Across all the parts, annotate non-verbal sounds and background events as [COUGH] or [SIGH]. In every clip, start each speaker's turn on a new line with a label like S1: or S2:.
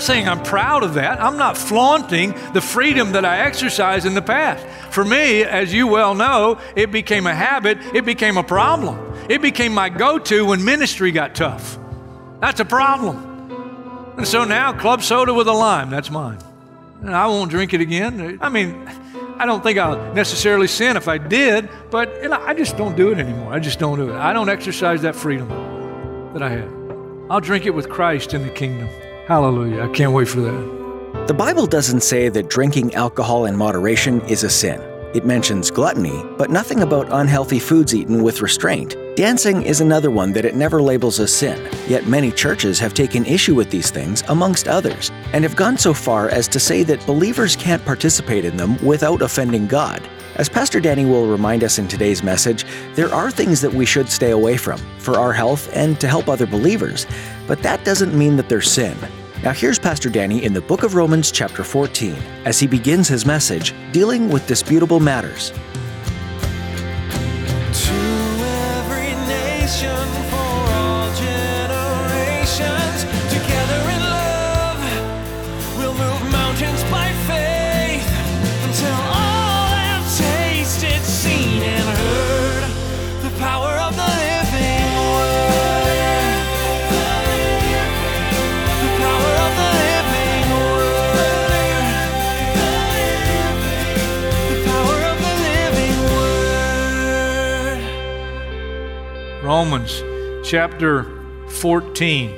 S1: Not saying I'm proud of that. I'm not flaunting the freedom that I exercised in the past. For me, as you well know, it became a habit, it became a problem. It became my go to when ministry got tough. That's a problem. And so now, club soda with a lime, that's mine. And I won't drink it again. I mean, I don't think I'll necessarily sin if I did, but you know, I just don't do it anymore. I just don't do it. I don't exercise that freedom that I had. I'll drink it with Christ in the kingdom. Hallelujah. I can't wait for that.
S2: The Bible doesn't say that drinking alcohol in moderation is a sin. It mentions gluttony, but nothing about unhealthy foods eaten with restraint. Dancing is another one that it never labels as sin, yet many churches have taken issue with these things, amongst others, and have gone so far as to say that believers can't participate in them without offending God. As Pastor Danny will remind us in today's message, there are things that we should stay away from for our health and to help other believers, but that doesn't mean that they're sin. Now, here's Pastor Danny in the book of Romans, chapter 14, as he begins his message dealing with disputable matters.
S1: Romans chapter 14,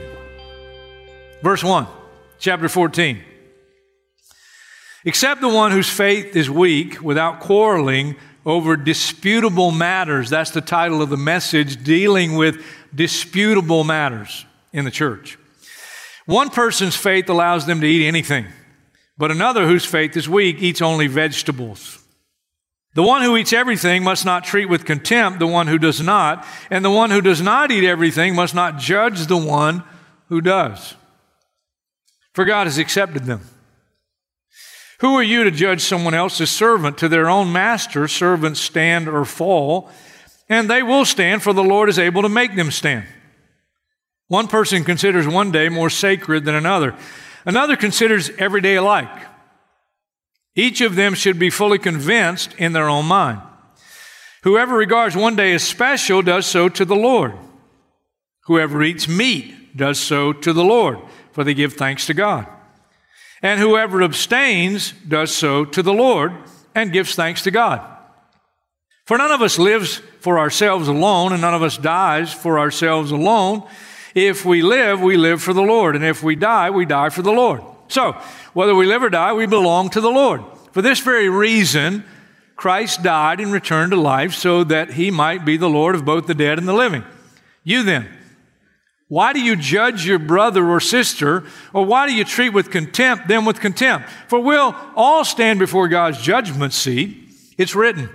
S1: verse 1. Chapter 14. Except the one whose faith is weak without quarreling over disputable matters. That's the title of the message, dealing with disputable matters in the church. One person's faith allows them to eat anything, but another whose faith is weak eats only vegetables. The one who eats everything must not treat with contempt the one who does not, and the one who does not eat everything must not judge the one who does. For God has accepted them. Who are you to judge someone else's servant? To their own master, servants stand or fall, and they will stand, for the Lord is able to make them stand. One person considers one day more sacred than another, another considers every day alike. Each of them should be fully convinced in their own mind. Whoever regards one day as special does so to the Lord. Whoever eats meat does so to the Lord, for they give thanks to God. And whoever abstains does so to the Lord and gives thanks to God. For none of us lives for ourselves alone, and none of us dies for ourselves alone. If we live, we live for the Lord, and if we die, we die for the Lord. So, whether we live or die, we belong to the Lord. For this very reason, Christ died and returned to life so that he might be the Lord of both the dead and the living. You then, why do you judge your brother or sister, or why do you treat with contempt them with contempt? For we'll all stand before God's judgment seat. It's written,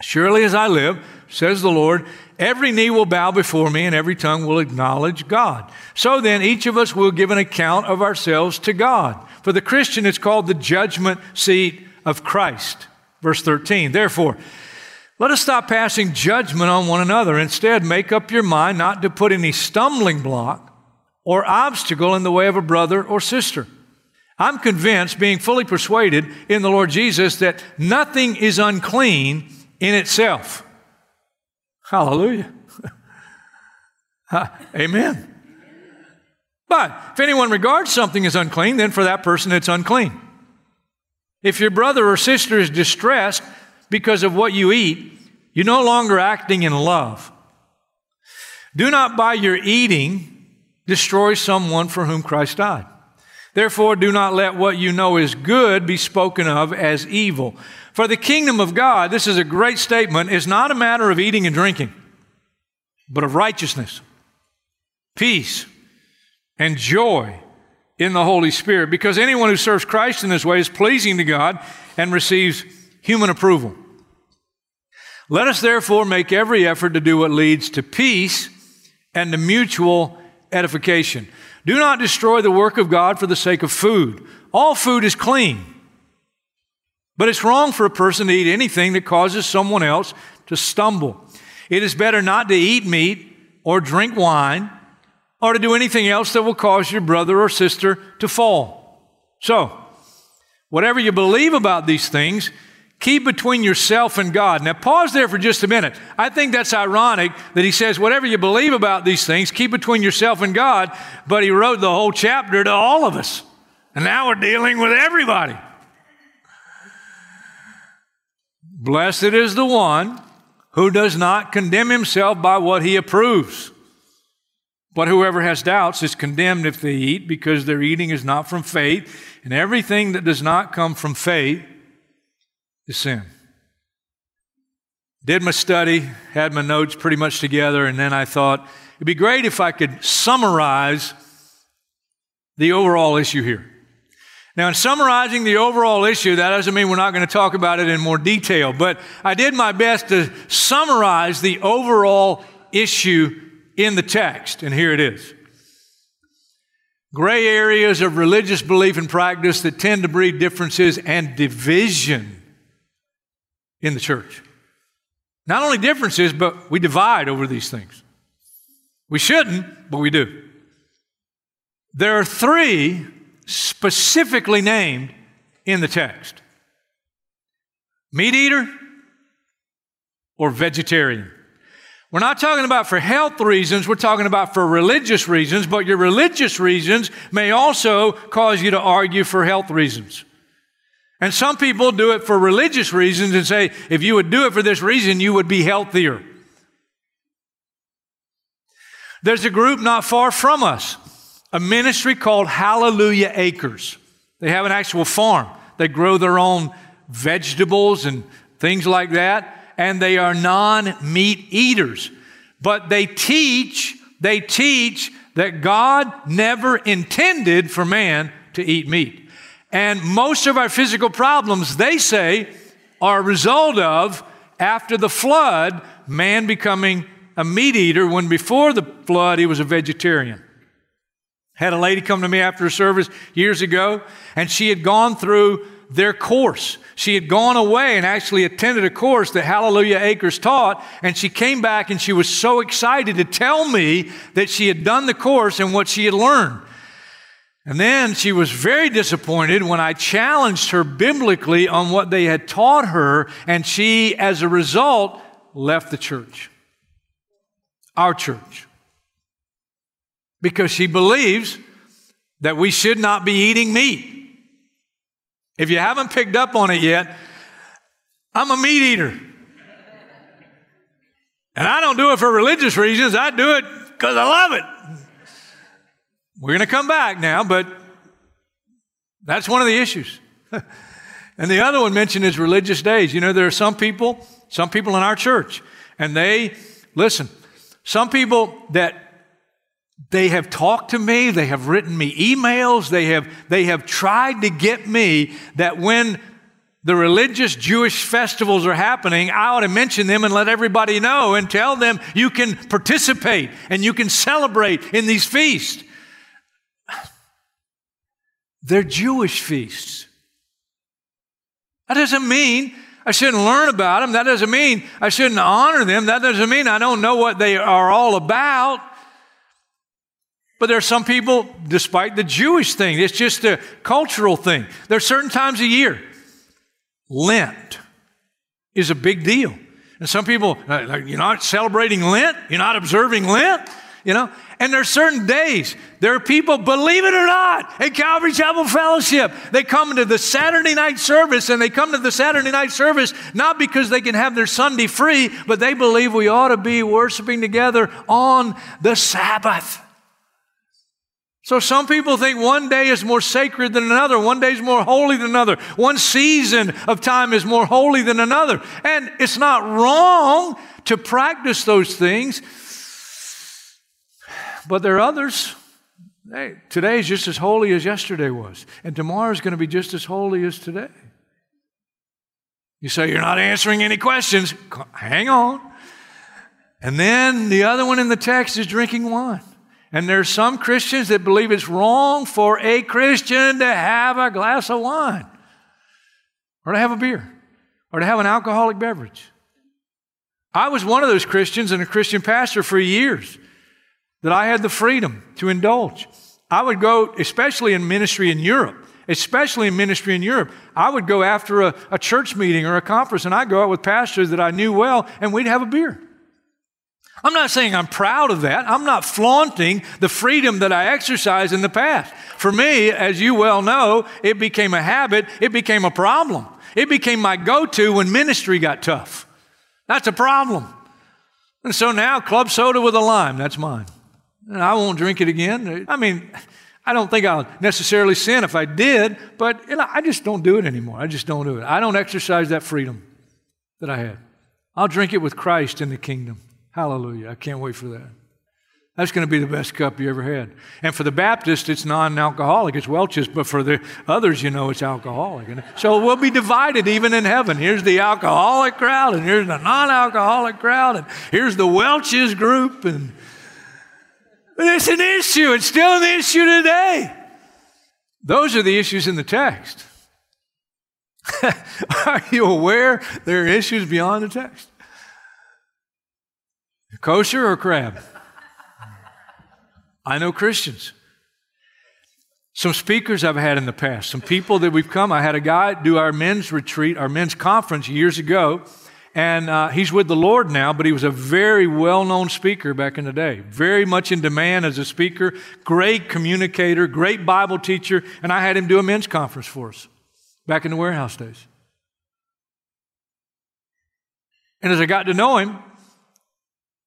S1: Surely as I live, says the Lord, every knee will bow before me and every tongue will acknowledge God. So then, each of us will give an account of ourselves to God. For the Christian, it's called the judgment seat of Christ. Verse 13, therefore, let us stop passing judgment on one another. Instead, make up your mind not to put any stumbling block or obstacle in the way of a brother or sister. I'm convinced, being fully persuaded in the Lord Jesus, that nothing is unclean in itself. Hallelujah. [LAUGHS] Amen. But if anyone regards something as unclean, then for that person it's unclean. If your brother or sister is distressed because of what you eat, you're no longer acting in love. Do not by your eating destroy someone for whom Christ died. Therefore, do not let what you know is good be spoken of as evil. For the kingdom of God, this is a great statement, is not a matter of eating and drinking, but of righteousness, peace, and joy in the Holy Spirit because anyone who serves Christ in this way is pleasing to God and receives human approval. Let us therefore make every effort to do what leads to peace and to mutual edification. Do not destroy the work of God for the sake of food. All food is clean. But it's wrong for a person to eat anything that causes someone else to stumble. It is better not to eat meat or drink wine or to do anything else that will cause your brother or sister to fall. So, whatever you believe about these things, keep between yourself and God. Now, pause there for just a minute. I think that's ironic that he says, whatever you believe about these things, keep between yourself and God, but he wrote the whole chapter to all of us. And now we're dealing with everybody. Blessed is the one who does not condemn himself by what he approves. But whoever has doubts is condemned if they eat, because their eating is not from faith, and everything that does not come from faith is sin. Did my study, had my notes pretty much together, and then I thought it'd be great if I could summarize the overall issue here. Now, in summarizing the overall issue, that doesn't mean we're not going to talk about it in more detail, but I did my best to summarize the overall issue in the text, and here it is. Gray areas of religious belief and practice that tend to breed differences and division in the church. Not only differences, but we divide over these things. We shouldn't, but we do. There are three specifically named in the text meat eater or vegetarian. We're not talking about for health reasons, we're talking about for religious reasons, but your religious reasons may also cause you to argue for health reasons. And some people do it for religious reasons and say, if you would do it for this reason, you would be healthier. There's a group not far from us a ministry called Hallelujah Acres. They have an actual farm. They grow their own vegetables and things like that, and they are non meat eaters. But they teach, they teach that God never intended for man to eat meat. And most of our physical problems, they say, are a result of, after the flood, man becoming a meat eater when before the flood he was a vegetarian. Had a lady come to me after a service years ago, and she had gone through their course. She had gone away and actually attended a course that Hallelujah Acres taught, and she came back and she was so excited to tell me that she had done the course and what she had learned. And then she was very disappointed when I challenged her biblically on what they had taught her, and she, as a result, left the church, our church because she believes that we should not be eating meat. If you haven't picked up on it yet, I'm a meat eater. And I don't do it for religious reasons, I do it because I love it. We're going to come back now, but that's one of the issues. [LAUGHS] and the other one mentioned is religious days. You know, there are some people, some people in our church, and they, listen, some people that they have talked to me, they have written me emails, they have, they have tried to get me that when the religious Jewish festivals are happening, I ought to mention them and let everybody know and tell them you can participate and you can celebrate in these feasts. They're Jewish feasts. That doesn't mean I shouldn't learn about them. That doesn't mean I shouldn't honor them. That doesn't mean I don't know what they are all about. But there are some people, despite the Jewish thing, it's just a cultural thing. There are certain times a year. Lent is a big deal. And some people, uh, you're not celebrating Lent, you're not observing Lent, you know? And there are certain days. There are people, believe it or not, at Calvary Chapel Fellowship, they come to the Saturday night service and they come to the Saturday night service not because they can have their Sunday free, but they believe we ought to be worshiping together on the Sabbath. So some people think one day is more sacred than another, one day is more holy than another, one season of time is more holy than another. And it's not wrong to practice those things, but there are others Hey, today is just as holy as yesterday was, and tomorrow is going to be just as holy as today. You say, You're not answering any questions. Hang on. And then the other one in the text is drinking wine. And there's some Christians that believe it's wrong for a Christian to have a glass of wine, or to have a beer, or to have an alcoholic beverage. I was one of those Christians and a Christian pastor for years that I had the freedom to indulge. I would go, especially in ministry in Europe, especially in ministry in Europe, I would go after a, a church meeting or a conference and I'd go out with pastors that I knew well and we'd have a beer. I'm not saying I'm proud of that. I'm not flaunting the freedom that I exercised in the past. For me, as you well know, it became a habit, it became a problem. It became my go to when ministry got tough. That's a problem. And so now, club soda with a lime, that's mine. And I won't drink it again. I mean, I don't think I'll necessarily sin if I did, but you know, I just don't do it anymore. I just don't do it. I don't exercise that freedom that I had. I'll drink it with Christ in the kingdom. Hallelujah. I can't wait for that. That's going to be the best cup you ever had. And for the Baptist, it's non alcoholic, it's Welch's, but for the others, you know, it's alcoholic. And So we'll be divided even in heaven. Here's the alcoholic crowd, and here's the non alcoholic crowd, and here's the Welch's group. And it's an issue, it's still an issue today. Those are the issues in the text. [LAUGHS] are you aware there are issues beyond the text? Kosher or crab? I know Christians. Some speakers I've had in the past, some people that we've come. I had a guy do our men's retreat, our men's conference years ago, and uh, he's with the Lord now, but he was a very well known speaker back in the day. Very much in demand as a speaker, great communicator, great Bible teacher, and I had him do a men's conference for us back in the warehouse days. And as I got to know him,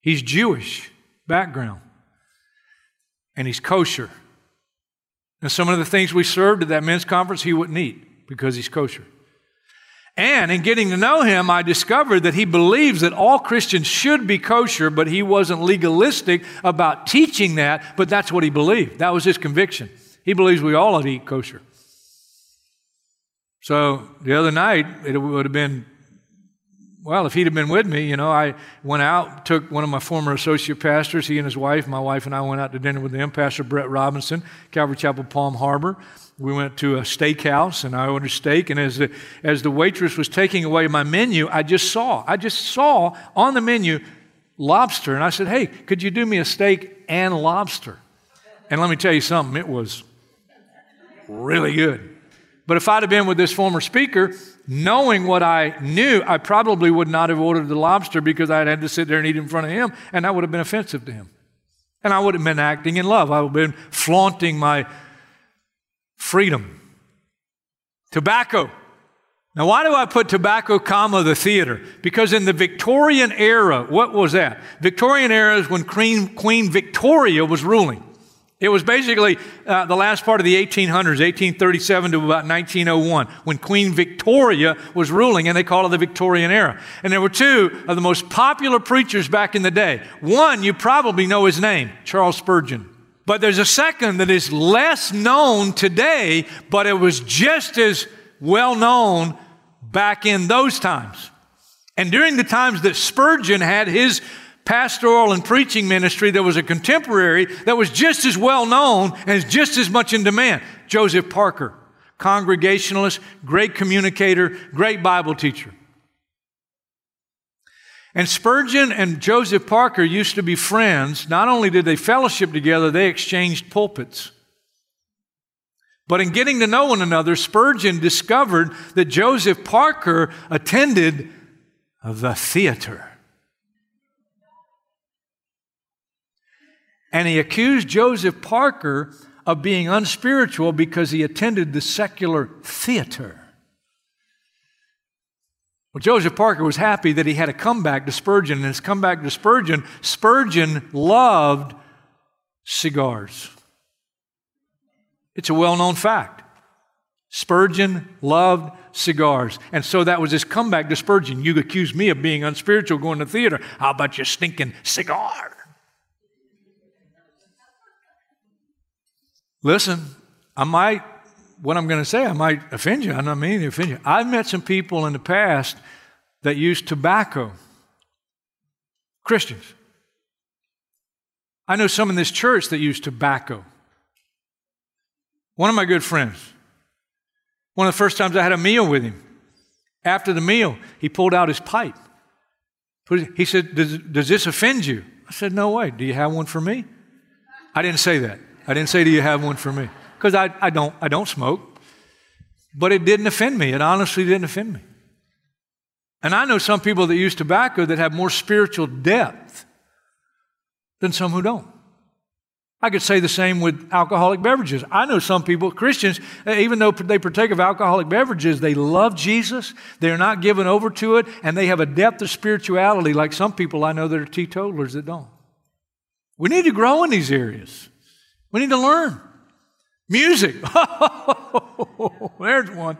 S1: he's Jewish background and he's kosher. And some of the things we served at that men's conference, he wouldn't eat because he's kosher. And in getting to know him, I discovered that he believes that all Christians should be kosher, but he wasn't legalistic about teaching that, but that's what he believed. That was his conviction. He believes we all ought to eat kosher. So the other night, it would have been well, if he'd have been with me, you know, I went out, took one of my former associate pastors, he and his wife, my wife and I went out to dinner with them, Pastor Brett Robinson, Calvary Chapel, Palm Harbor. We went to a steakhouse and I ordered steak. And as the, as the waitress was taking away my menu, I just saw, I just saw on the menu lobster. And I said, Hey, could you do me a steak and lobster? And let me tell you something, it was really good. But if I'd have been with this former speaker, knowing what I knew, I probably would not have ordered the lobster because I'd had to sit there and eat in front of him, and that would have been offensive to him. And I would have been acting in love. I would have been flaunting my freedom. Tobacco. Now, why do I put tobacco, comma, the theater? Because in the Victorian era, what was that? Victorian era is when Queen, Queen Victoria was ruling. It was basically uh, the last part of the 1800s, 1837 to about 1901, when Queen Victoria was ruling, and they call it the Victorian era. And there were two of the most popular preachers back in the day. One, you probably know his name, Charles Spurgeon. But there's a second that is less known today, but it was just as well known back in those times. And during the times that Spurgeon had his pastoral and preaching ministry, there was a contemporary that was just as well known and just as much in demand Joseph Parker, congregationalist, great communicator, great Bible teacher. And Spurgeon and Joseph Parker used to be friends. Not only did they fellowship together, they exchanged pulpits. But in getting to know one another, Spurgeon discovered that Joseph Parker attended the theater. And he accused Joseph Parker of being unspiritual because he attended the secular theater. Well, Joseph Parker was happy that he had a comeback to Spurgeon, and his comeback to Spurgeon, Spurgeon loved cigars. It's a well known fact. Spurgeon loved cigars. And so that was his comeback to Spurgeon. You accuse me of being unspiritual going to theater. How about your stinking cigar? Listen, I might, what I'm going to say, I might offend you. I'm not meaning to offend you. I've met some people in the past that used tobacco, Christians. I know some in this church that use tobacco. One of my good friends, one of the first times I had a meal with him, after the meal, he pulled out his pipe. He said, does, does this offend you? I said, No way. Do you have one for me? I didn't say that. I didn't say, Do you have one for me? Because I, I, don't, I don't smoke. But it didn't offend me. It honestly didn't offend me. And I know some people that use tobacco that have more spiritual depth than some who don't. I could say the same with alcoholic beverages. I know some people, Christians, eh, even though they partake of alcoholic beverages, they love Jesus, they're not given over to it, and they have a depth of spirituality like some people I know that are teetotalers that don't. We need to grow in these areas. We need to learn. Music. [LAUGHS] There's one.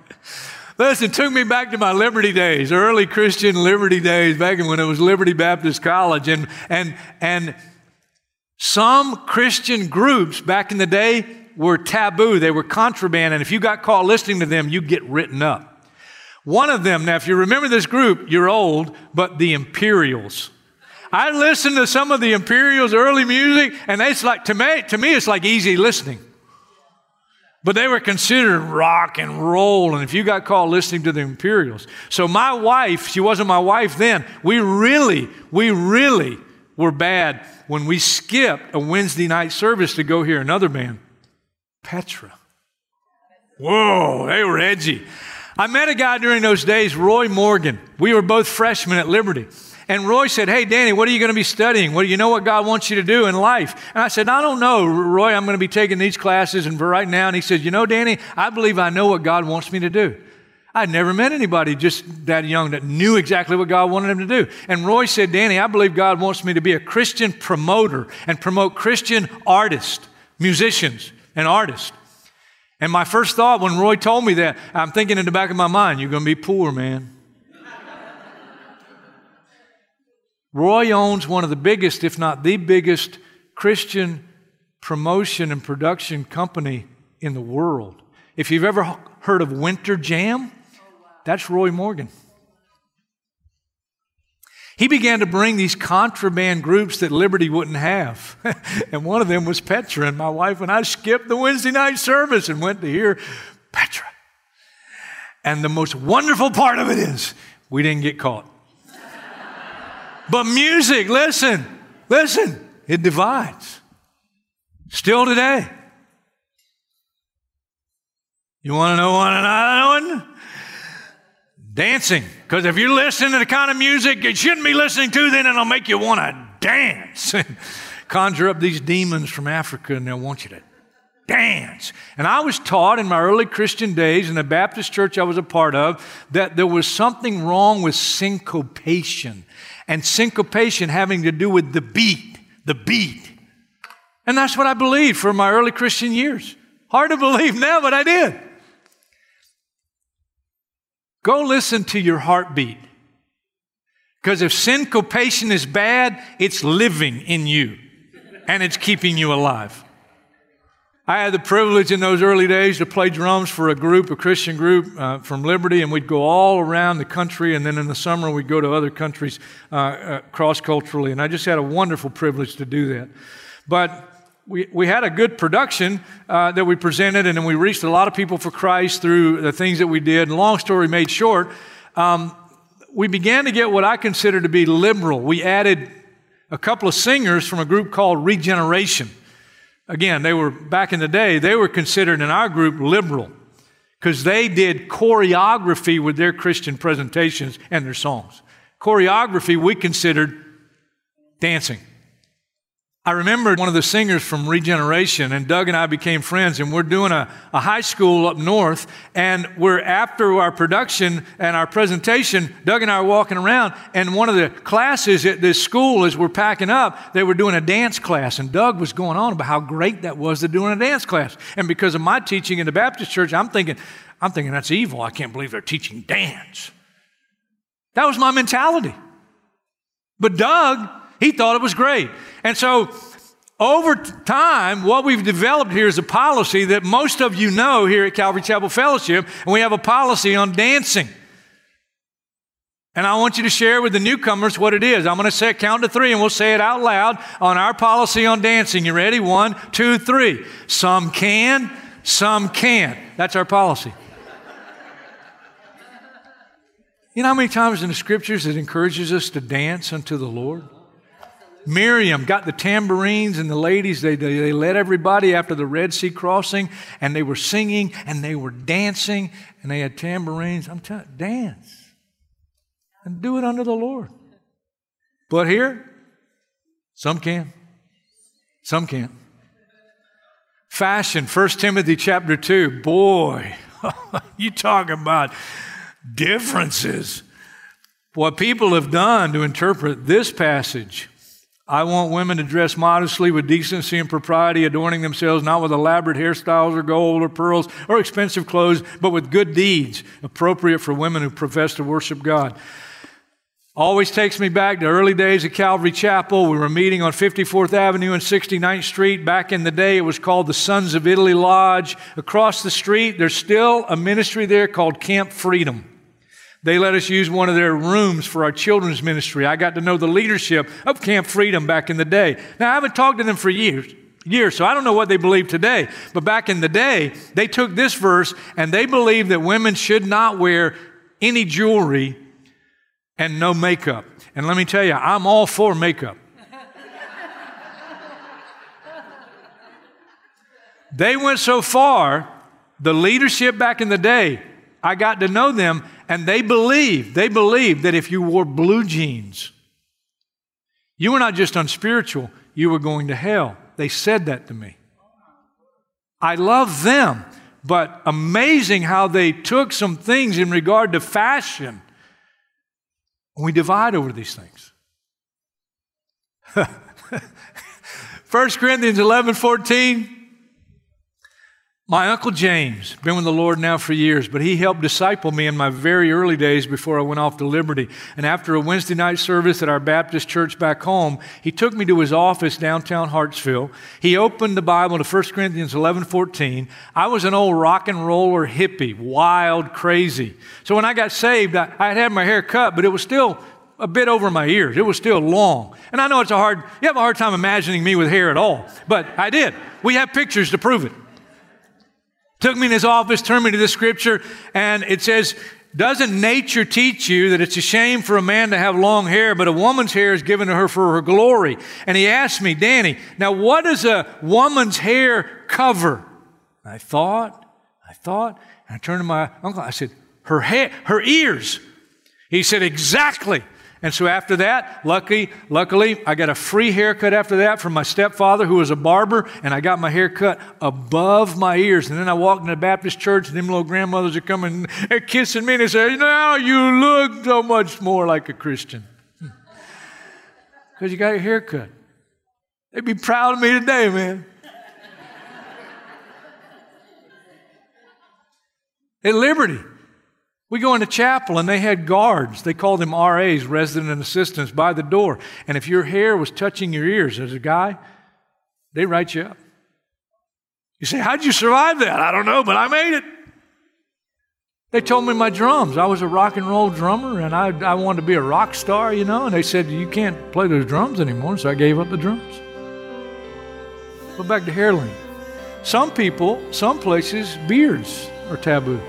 S1: Listen, took me back to my Liberty days, early Christian Liberty days, back when it was Liberty Baptist College. And, and, and some Christian groups back in the day were taboo, they were contraband. And if you got caught listening to them, you'd get written up. One of them, now, if you remember this group, you're old, but the Imperials. I listened to some of the Imperials' early music, and it's like, to me, to me, it's like easy listening. But they were considered rock and roll, and if you got caught listening to the Imperials. So my wife, she wasn't my wife then, we really, we really were bad when we skipped a Wednesday night service to go hear another band, Petra. Whoa, they were edgy. I met a guy during those days, Roy Morgan. We were both freshmen at Liberty. And Roy said, Hey, Danny, what are you going to be studying? What do you know what God wants you to do in life? And I said, I don't know, Roy. I'm going to be taking these classes and right now. And he said, You know, Danny, I believe I know what God wants me to do. I'd never met anybody just that young that knew exactly what God wanted him to do. And Roy said, Danny, I believe God wants me to be a Christian promoter and promote Christian artists, musicians, and artists. And my first thought when Roy told me that, I'm thinking in the back of my mind, you're going to be poor, man. Roy owns one of the biggest, if not the biggest, Christian promotion and production company in the world. If you've ever heard of Winter Jam, that's Roy Morgan. He began to bring these contraband groups that Liberty wouldn't have. [LAUGHS] and one of them was Petra. And my wife and I skipped the Wednesday night service and went to hear Petra. And the most wonderful part of it is we didn't get caught. But music, listen, listen, it divides. Still today. You want to know what another one? Dancing. Because if you're listening to the kind of music you shouldn't be listening to, then it'll make you want to dance. and [LAUGHS] Conjure up these demons from Africa and they'll want you to dance. And I was taught in my early Christian days in the Baptist church I was a part of that there was something wrong with syncopation. And syncopation having to do with the beat, the beat. And that's what I believed for my early Christian years. Hard to believe now, but I did. Go listen to your heartbeat. Because if syncopation is bad, it's living in you and it's keeping you alive. I had the privilege in those early days to play drums for a group, a Christian group uh, from Liberty, and we'd go all around the country, and then in the summer we'd go to other countries uh, uh, cross culturally. And I just had a wonderful privilege to do that. But we, we had a good production uh, that we presented, and then we reached a lot of people for Christ through the things that we did. And long story made short, um, we began to get what I consider to be liberal. We added a couple of singers from a group called Regeneration. Again, they were back in the day, they were considered in our group liberal because they did choreography with their Christian presentations and their songs. Choreography we considered dancing. I remember one of the singers from Regeneration, and Doug and I became friends, and we're doing a, a high school up north, and we're after our production and our presentation, Doug and I are walking around, and one of the classes at this school, as we're packing up, they were doing a dance class, and Doug was going on about how great that was to doing a dance class. And because of my teaching in the Baptist church, I'm thinking, I'm thinking that's evil. I can't believe they're teaching dance. That was my mentality. But Doug, he thought it was great. And so over time, what we've developed here is a policy that most of you know here at Calvary Chapel Fellowship, and we have a policy on dancing. And I want you to share with the newcomers what it is. I'm going to say count to three and we'll say it out loud on our policy on dancing. You ready? One, two, three. Some can, some can't. That's our policy. You know how many times in the scriptures it encourages us to dance unto the Lord? Miriam got the tambourines and the ladies, they, they, they, led everybody after the Red Sea crossing and they were singing and they were dancing and they had tambourines. I'm telling dance and do it under the Lord. But here, some can, some can't. Fashion, 1 Timothy chapter 2. Boy, [LAUGHS] you talk about differences. What people have done to interpret this passage. I want women to dress modestly with decency and propriety, adorning themselves not with elaborate hairstyles or gold or pearls or expensive clothes, but with good deeds appropriate for women who profess to worship God. Always takes me back to early days of Calvary Chapel. We were meeting on 54th Avenue and 69th Street. Back in the day, it was called the Sons of Italy Lodge. Across the street, there's still a ministry there called Camp Freedom. They let us use one of their rooms for our children's ministry. I got to know the leadership of Camp Freedom back in the day. Now, I haven't talked to them for years, years, so I don't know what they believe today. But back in the day, they took this verse and they believed that women should not wear any jewelry and no makeup. And let me tell you, I'm all for makeup. they went so far, the leadership back in the day, I got to know them, and they believed, they believed that if you wore blue jeans, you were not just unspiritual, you were going to hell. They said that to me. I love them, but amazing how they took some things in regard to fashion we divide over these things. [LAUGHS] 1 Corinthians 11 14. My Uncle James, been with the Lord now for years, but he helped disciple me in my very early days before I went off to Liberty. And after a Wednesday night service at our Baptist church back home, he took me to his office downtown Hartsville. He opened the Bible to 1 Corinthians 11 14. I was an old rock and roller hippie, wild, crazy. So when I got saved, I, I had had my hair cut, but it was still a bit over my ears. It was still long. And I know it's a hard, you have a hard time imagining me with hair at all, but I did. We have pictures to prove it. Took me in his office, turned me to the scripture, and it says, Doesn't nature teach you that it's a shame for a man to have long hair, but a woman's hair is given to her for her glory? And he asked me, Danny, now what does a woman's hair cover? And I thought, I thought, and I turned to my uncle, I said, Her hair, her ears. He said, Exactly. And so after that, lucky, luckily, I got a free haircut after that from my stepfather, who was a barber, and I got my hair cut above my ears. And then I walked into the Baptist church, and them little grandmothers are coming and kissing me, and they say, Now you look so much more like a Christian. Because hmm. you got your hair cut. They'd be proud of me today, man. At Liberty, we go into chapel and they had guards. They called them RAs, resident assistants, by the door. And if your hair was touching your ears as a guy, they write you up. You say, How'd you survive that? I don't know, but I made it. They told me my drums. I was a rock and roll drummer and I, I wanted to be a rock star, you know, and they said, You can't play those drums anymore, so I gave up the drums. Go back to hairline. Some people, some places, beards are taboo.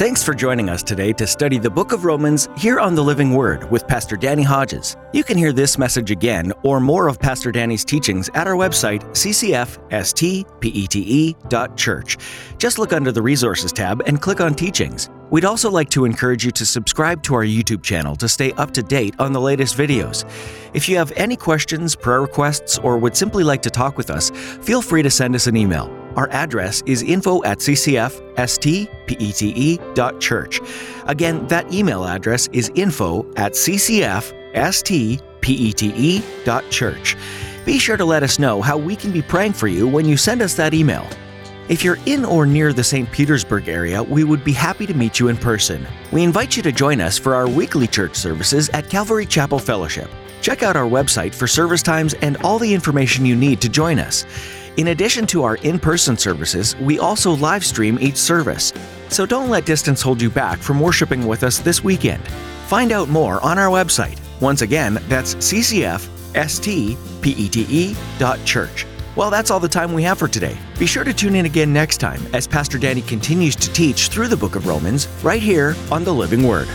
S2: Thanks for joining us today to study the book of Romans here on the Living Word with Pastor Danny Hodges. You can hear this message again or more of Pastor Danny's teachings at our website, ccfstpete.church. Just look under the Resources tab and click on Teachings. We'd also like to encourage you to subscribe to our YouTube channel to stay up to date on the latest videos. If you have any questions, prayer requests, or would simply like to talk with us, feel free to send us an email Our address is info at ccfstpete.church. Again, that email address is info at ccfstpete.church. Be sure to let us know how we can be praying for you when you send us that email. If you're in or near the St. Petersburg area, we would be happy to meet you in person. We invite you to join us for our weekly church services at Calvary Chapel Fellowship. Check out our website for service times and all the information you need to join us. In addition to our in person services, we also live stream each service. So don't let distance hold you back from worshiping with us this weekend. Find out more on our website. Once again, that's ccfstpete.church. Well, that's all the time we have for today. Be sure to tune in again next time as Pastor Danny continues to teach through the book of Romans right here on the Living Word.